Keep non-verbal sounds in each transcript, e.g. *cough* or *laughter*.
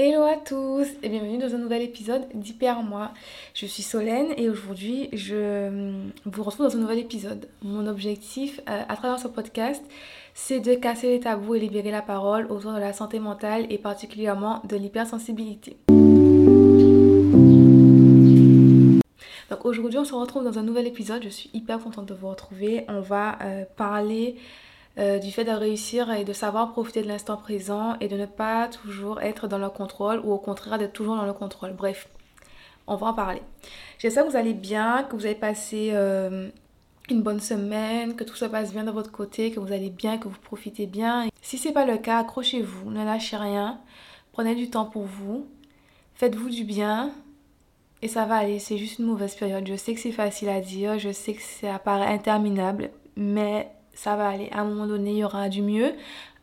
Hello à tous et bienvenue dans un nouvel épisode d'Hyper Moi. Je suis Solène et aujourd'hui je vous retrouve dans un nouvel épisode. Mon objectif euh, à travers ce podcast c'est de casser les tabous et libérer la parole autour de la santé mentale et particulièrement de l'hypersensibilité. Donc aujourd'hui on se retrouve dans un nouvel épisode, je suis hyper contente de vous retrouver. On va euh, parler euh, du fait de réussir et de savoir profiter de l'instant présent et de ne pas toujours être dans le contrôle ou au contraire d'être toujours dans le contrôle. Bref, on va en parler. J'espère que vous allez bien, que vous avez passé euh, une bonne semaine, que tout se passe bien de votre côté, que vous allez bien, que vous profitez bien. Si ce n'est pas le cas, accrochez-vous, ne lâchez rien, prenez du temps pour vous, faites-vous du bien. Et ça va aller, c'est juste une mauvaise période. Je sais que c'est facile à dire, je sais que ça paraît interminable, mais ça va aller. À un moment donné, il y aura du mieux.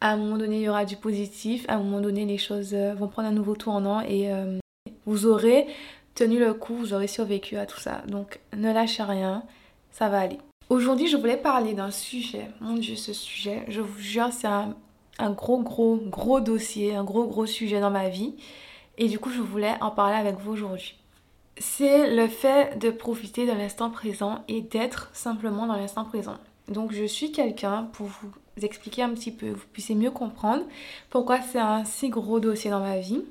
À un moment donné, il y aura du positif. À un moment donné, les choses euh, vont prendre un nouveau tournant et euh, vous aurez tenu le coup, vous aurez survécu à tout ça. Donc, ne lâchez rien, ça va aller. Aujourd'hui, je voulais parler d'un sujet. Mon Dieu, ce sujet, je vous jure, c'est un, un gros, gros, gros dossier, un gros, gros sujet dans ma vie. Et du coup, je voulais en parler avec vous aujourd'hui c'est le fait de profiter de l'instant présent et d'être simplement dans l'instant présent. Donc je suis quelqu'un, pour vous expliquer un petit peu, vous puissiez mieux comprendre pourquoi c'est un si gros dossier dans ma vie.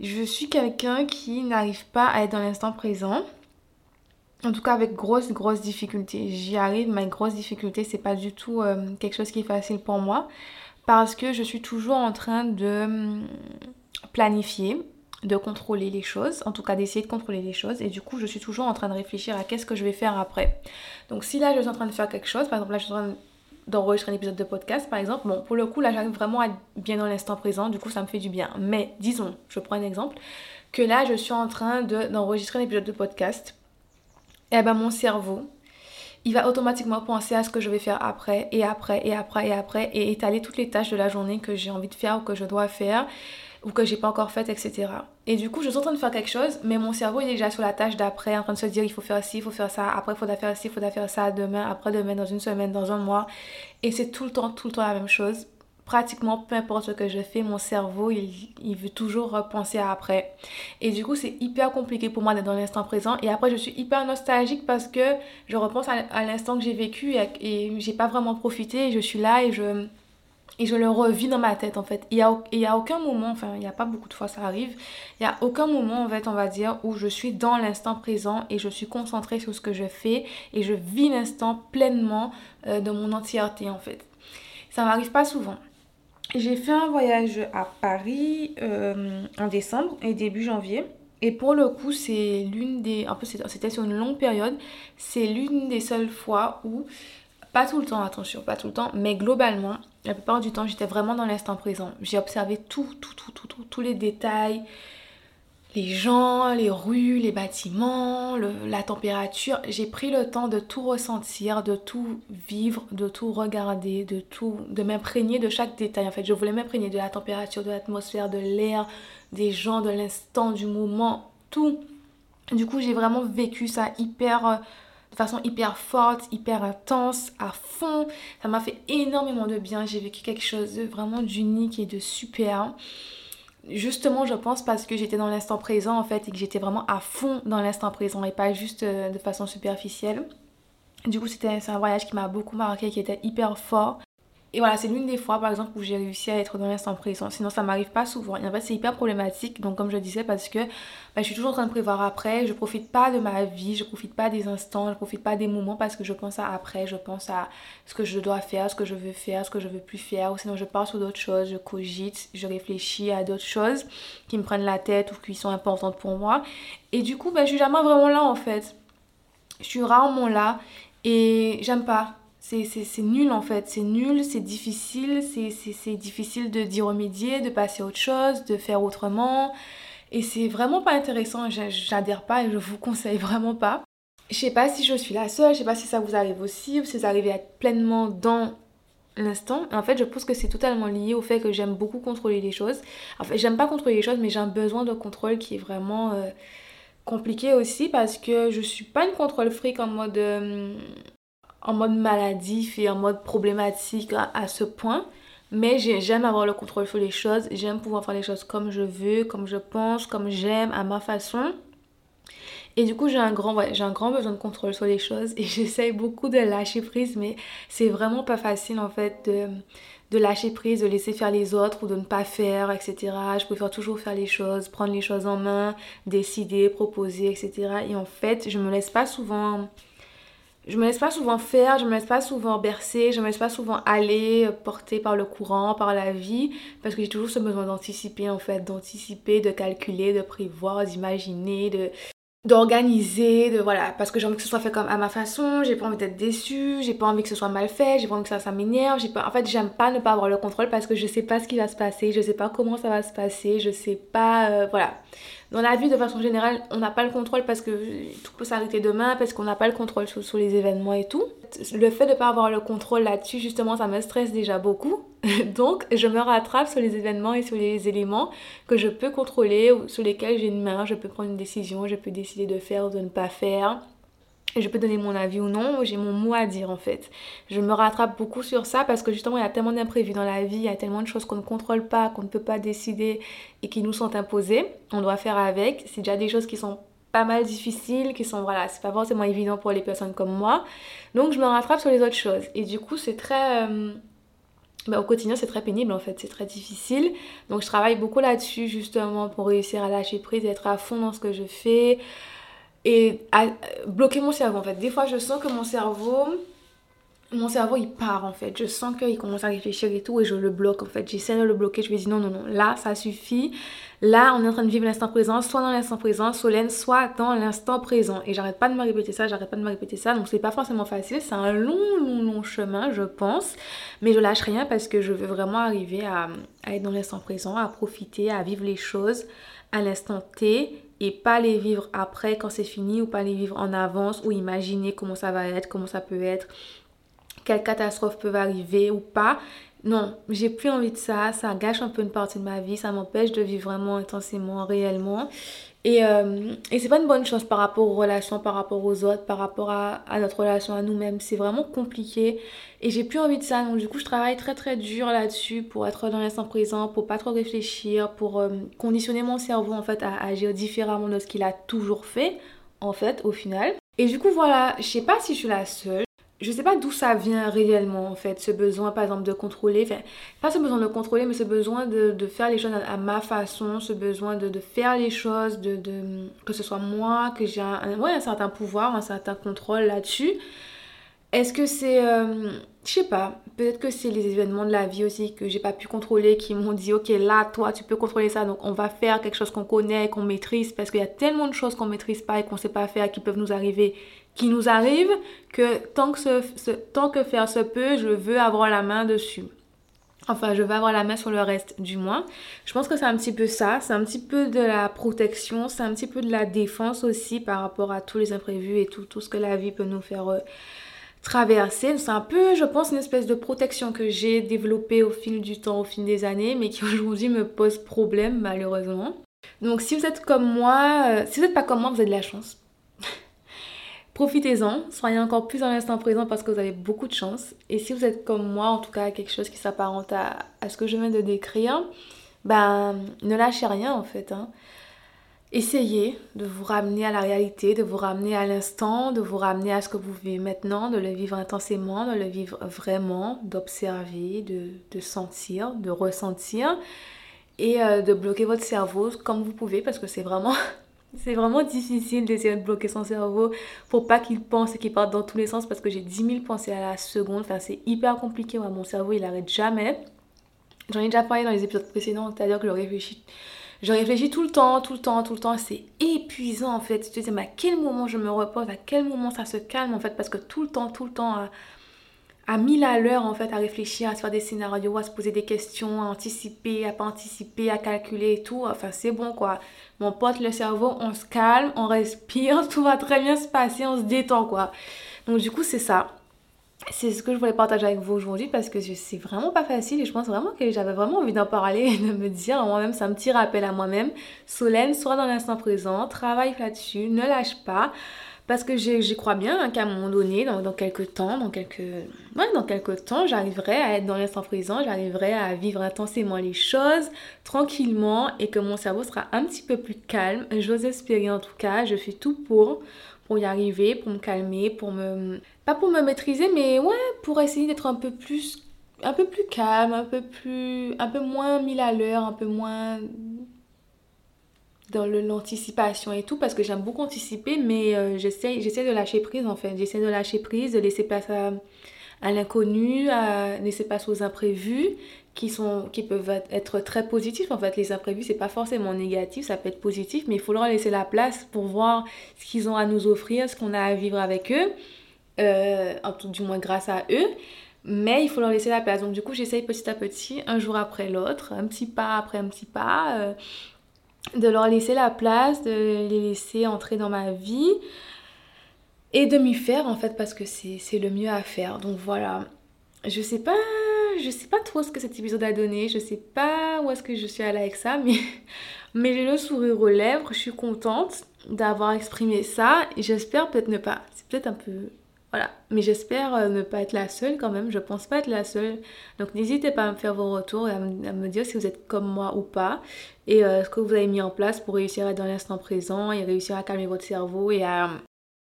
Je suis quelqu'un qui n'arrive pas à être dans l'instant présent. En tout cas avec grosse, grosse difficulté. J'y arrive, mais grosse difficulté, c'est pas du tout euh, quelque chose qui est facile pour moi. Parce que je suis toujours en train de hum, planifier, de contrôler les choses, en tout cas d'essayer de contrôler les choses. Et du coup, je suis toujours en train de réfléchir à qu'est-ce que je vais faire après. Donc si là, je suis en train de faire quelque chose, par exemple là, je suis en train d'enregistrer un épisode de podcast, par exemple, bon, pour le coup, là, j'arrive vraiment à être bien dans l'instant présent, du coup, ça me fait du bien. Mais disons, je prends un exemple, que là, je suis en train d'enregistrer un épisode de podcast, et eh ben mon cerveau, il va automatiquement penser à ce que je vais faire après, et après, et après, et après, et étaler toutes les tâches de la journée que j'ai envie de faire ou que je dois faire ou que j'ai pas encore faite, etc. Et du coup, je suis en train de faire quelque chose, mais mon cerveau il est déjà sur la tâche d'après, en train de se dire il faut faire ci, il faut faire ça, après il faut faire ci, il faut faire ça, demain, après-demain, dans une semaine, dans un mois. Et c'est tout le temps, tout le temps la même chose. Pratiquement peu importe ce que je fais, mon cerveau il, veut toujours repenser à après. Et du coup, c'est hyper compliqué pour moi d'être dans l'instant présent. Et après, je suis hyper nostalgique parce que je repense à, l'instant que j'ai vécu et, et j'ai pas vraiment profité. Je suis là et je et je le revis dans ma tête en fait. Il n'y a, il y a aucun moment, enfin il n'y a pas beaucoup de fois ça arrive, il n'y a aucun moment en fait on va dire où je suis dans l'instant présent et je suis concentrée sur ce que je fais et je vis l'instant pleinement euh, de mon entièreté en fait. Ça m'arrive pas souvent. J'ai fait un voyage à Paris euh, en décembre et début janvier. Et pour le coup, c'est l'une des... En plus, c'était sur une longue période. C'est l'une des seules fois où pas tout le temps, attention, pas tout le temps, mais globalement, la plupart du temps, j'étais vraiment dans l'instant présent. J'ai observé tout, tout, tout, tout, tous les détails, les gens, les rues, les bâtiments, la température. J'ai pris le temps de tout ressentir, de tout vivre, de tout regarder, de tout, de m'imprégner de chaque détail. En fait, je voulais m'imprégner de la température, de l'atmosphère, de l'air, des gens, de l'instant, du moment, tout. Du coup, j'ai vraiment vécu ça hyper euh, de façon hyper forte, hyper intense, à fond. Ça m'a fait énormément de bien. J'ai vécu quelque chose de vraiment d'unique et de super. Justement, je pense parce que j'étais dans l'instant présent en fait et que j'étais vraiment à fond dans l'instant présent et pas juste euh, de façon superficielle. Du coup, c'était un voyage qui m'a beaucoup marqué, qui était hyper fort. Et voilà, c'est l'une des fois, par exemple, où j'ai réussi à être dans l'instant présent. Sinon, ça m'arrive pas souvent. Et en fait, c'est hyper problématique. Donc, comme je disais, parce que bah, je suis toujours en train de prévoir après. Je profite pas de ma vie, je profite pas des instants, je profite pas des moments parce que je pense à après. Je pense à ce que je dois faire, ce que je veux faire, ce que je veux plus faire. Ou sinon, je pars sur d'autres choses, je cogite, je réfléchis à d'autres choses qui me prennent la tête ou qui sont importantes pour moi. Et du coup, bah, je suis jamais vraiment là en fait. Je suis rarement là et j'aime pas c'est nul en fait, c'est nul, c'est difficile, c'est difficile d'y remédier, de passer à autre chose, de faire autrement. Et c'est vraiment pas intéressant, j'adhère pas et je vous conseille vraiment pas. Je sais pas si je suis la seule, je sais pas si ça vous arrive aussi, ou si vous arrivez à être pleinement dans l'instant. En fait, je pense que c'est totalement lié au fait que j'aime beaucoup contrôler les choses. En fait, j'aime pas contrôler les choses, mais j'ai un besoin de contrôle qui est vraiment euh, compliqué aussi parce que je suis pas une contrôle fric en mode euh, en mode maladif et en mode problématique à, ce point. Mais j'aime avoir le contrôle sur les choses, j'aime pouvoir faire les choses comme je veux, comme je pense, comme j'aime, à ma façon. Et du coup, j'ai un grand, un grand besoin de contrôle sur les choses et *laughs* j'essaye beaucoup de lâcher prise, mais c'est vraiment pas facile en fait de, de lâcher prise, de laisser faire les autres ou de ne pas faire, etc. Je préfère toujours faire les choses, prendre les choses en main, décider, proposer, etc. Et en fait, je me laisse pas souvent je me laisse pas souvent faire, je me laisse pas souvent bercer, je me laisse pas souvent aller porter par le courant, par la vie, parce que j'ai toujours ce besoin d'anticiper en fait, d'anticiper, de calculer, de prévoir, d'imaginer, de d'organiser, de voilà, parce que j'ai envie que ce soit fait comme à ma façon, j'ai pas envie d'être déçue, j'ai pas envie que ce soit mal fait, j'ai pas envie que ça, ça m'énerve, j'ai pas, en fait j'aime pas ne pas avoir le contrôle parce que je sais pas ce qui va se passer, je sais pas comment ça va se passer, je sais pas, euh, voilà. Dans la vie, de façon générale, on n'a pas le contrôle parce que tout peut s'arrêter demain, parce qu'on n'a pas le contrôle sur, les événements et tout. Le fait de ne pas avoir le contrôle là-dessus, justement, ça me stresse déjà beaucoup. *laughs* Donc, je me rattrape sur les événements et sur les éléments que je peux contrôler, ou sur lesquels j'ai une main, je peux prendre une décision, je peux décider de faire ou de ne pas faire je peux donner mon avis ou non, j'ai mon mot à dire en fait. Je me rattrape beaucoup sur ça parce que justement il y a tellement d'imprévus dans la vie, il y a tellement de choses qu'on ne contrôle pas, qu'on ne peut pas décider et qui nous sont imposées. On doit faire avec. C'est déjà des choses qui sont pas mal difficiles, qui sont voilà, c'est pas forcément évident pour les personnes comme moi. Donc je me rattrape sur les autres choses. Et du coup c'est très... Euh, bah, au quotidien c'est très pénible en fait, c'est très difficile. Donc je travaille beaucoup là-dessus justement pour réussir à lâcher prise, être à fond dans ce que je fais et à bloquer mon cerveau en fait. Des fois je sens que mon cerveau, mon cerveau il part en fait. Je sens qu'il commence à réfléchir et tout et je le bloque en fait. J'essaie de le bloquer, je lui dis non, non, non, là ça suffit. Là on est en train de vivre l'instant présent, soit dans l'instant présent, Solène, soit dans l'instant présent. Et j'arrête pas de me répéter ça, j'arrête pas de me répéter ça. Donc c'est pas forcément facile, c'est un long, long, long chemin je pense. Mais je lâche rien parce que je veux vraiment arriver à être dans l'instant présent, à profiter, à vivre les choses à l'instant T et pas les vivre après quand c'est fini ou pas les vivre en avance ou imaginer comment ça va être, comment ça peut être, quelles catastrophes peuvent arriver ou pas. Non, j'ai plus envie de ça, ça gâche un peu une partie de ma vie, ça m'empêche de vivre vraiment intensément, réellement. Et, euh, et c'est pas une bonne chose par rapport aux relations, par rapport aux autres, par rapport à, notre relation à nous-mêmes. C'est vraiment compliqué. Et j'ai plus envie de ça. Donc du coup, je travaille très très dur là-dessus pour être dans l'instant présent, pour pas trop réfléchir, pour euh, conditionner mon cerveau en fait à agir différemment de ce qu'il a toujours fait, en fait, au final. Et du coup, voilà, je sais pas si je suis la seule je sais pas d'où ça vient réellement en fait, ce besoin par exemple de contrôler, enfin pas ce besoin de contrôler mais ce besoin de, faire les choses à, ma façon, ce besoin de, faire les choses, de, que ce soit moi, que j'ai un, un certain pouvoir, un certain contrôle là-dessus. Est-ce que c'est, euh, je sais pas, peut-être que c'est les événements de la vie aussi que j'ai pas pu contrôler, qui m'ont dit ok là toi tu peux contrôler ça donc on va faire quelque chose qu'on connaît, qu'on maîtrise parce qu'il y a tellement de choses qu'on maîtrise pas et qu'on sait pas faire qui peuvent nous arriver qui nous arrive que tant que, tant que faire se peut, je veux avoir la main dessus. Enfin, je veux avoir la main sur le reste, du moins. Je pense que c'est un petit peu ça. C'est un petit peu de la protection. C'est un petit peu de la défense aussi par rapport à tous les imprévus et tout, tout ce que la vie peut nous faire traverser. C'est un peu, je pense, une espèce de protection que j'ai développée au fil du temps, au fil des années, mais qui *laughs* aujourd'hui me pose problème, malheureusement. Donc, si vous êtes comme moi, euh, si vous n'êtes pas comme moi, vous avez de la chance *laughs* Profitez-en, soyez encore plus dans l'instant présent parce que vous avez beaucoup de chance. Et si vous êtes comme moi, en tout cas quelque chose qui s'apparente à, ce que je viens de décrire, ben ne lâchez rien en fait. Hein. Essayez de vous ramener à la réalité, de vous ramener à l'instant, de vous ramener à ce que vous vivez maintenant, de le vivre intensément, de le vivre vraiment, d'observer, de, sentir, de ressentir et euh, de bloquer votre cerveau comme vous pouvez parce que c'est vraiment *laughs* c'est vraiment difficile d'essayer de bloquer son cerveau pour pas qu'il pense et qu'il parte dans tous les sens parce que j'ai 10 000 pensées à la seconde. Enfin, c'est hyper compliqué. mon cerveau, il arrête jamais. J'en ai déjà parlé dans les épisodes précédents, c'est-à-dire que je réfléchis. Je réfléchis tout le temps, tout le temps, tout le temps. C'est épuisant en fait. Tu te dis, mais à quel moment je me repose, à quel moment ça se calme en fait, parce que tout le temps, tout le temps, à mille à l'heure en fait à réfléchir, à se faire des scénarios, à se poser des questions, à anticiper, à pas anticiper, à calculer et tout. Enfin c'est bon quoi. Mon pote, le cerveau, on se calme, on respire, *laughs* tout va très bien se passer, on se détend quoi. Donc du coup c'est ça. C'est ce que je voulais partager avec vous aujourd'hui parce que c'est vraiment pas facile et je pense vraiment que j'avais vraiment envie d'en parler et *laughs* de me dire moi-même, c'est un petit rappel à moi-même. Solène, sois dans l'instant présent, travaille là-dessus, ne lâche pas. Parce que j'y crois bien hein, qu'à un moment donné, dans, dans, quelques temps, dans quelques, ouais, dans quelques temps, j'arriverai à être dans l'instant présent, j'arriverai à vivre intensément les choses tranquillement et que mon cerveau sera un petit peu plus calme. J'ose espérer en tout cas, je fais tout pour, pour y arriver, pour me calmer, pour me... Pas pour me maîtriser, mais ouais, pour essayer d'être un peu plus un peu plus calme, un peu plus un peu moins mille à l'heure, un peu moins dans l'anticipation et tout parce que j'aime beaucoup anticiper mais euh, j'essaie j'essaie de lâcher prise en fait. J'essaie de lâcher prise de laisser place à, l'inconnu à laisser place aux imprévus qui sont qui peuvent être très positifs. En fait les imprévus c'est pas forcément négatif ça peut être positif mais il faut leur laisser la place pour voir ce qu'ils ont à nous offrir ce qu'on a à vivre avec eux euh, en tout du moins grâce à eux mais il faut leur laisser la place. Donc du coup j'essaye petit à petit un jour après l'autre un petit pas après un petit pas euh, de leur laisser la place, de les laisser entrer dans ma vie et de m'y faire en fait parce que c'est le mieux à faire. Donc voilà, je sais pas, je sais pas trop ce que cet épisode a donné, je sais pas où est-ce que je suis allée avec ça, *laughs* mais, mais j'ai le sourire aux lèvres, je suis contente d'avoir exprimé ça j'espère peut-être ne pas, c'est peut-être un peu voilà, mais j'espère euh, ne pas être la seule quand même, je pense pas être la seule. Donc n'hésitez pas à me faire vos retours et à me, dire si vous êtes comme moi ou pas et euh, ce que vous avez mis en place pour réussir à être dans l'instant présent et réussir à calmer votre cerveau et à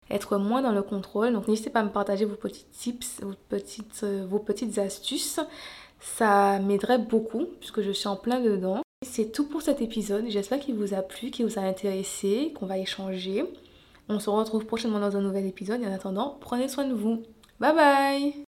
être moins dans le contrôle. Donc n'hésitez pas à me partager vos petits tips, petites, euh, vos petites astuces. Ça m'aiderait beaucoup puisque je suis en plein dedans. C'est tout pour cet épisode. J'espère qu'il vous a plu, qu'il vous a intéressé, qu'on va échanger. On se retrouve prochainement dans un nouvel épisode et en attendant, prenez soin de vous. Bye bye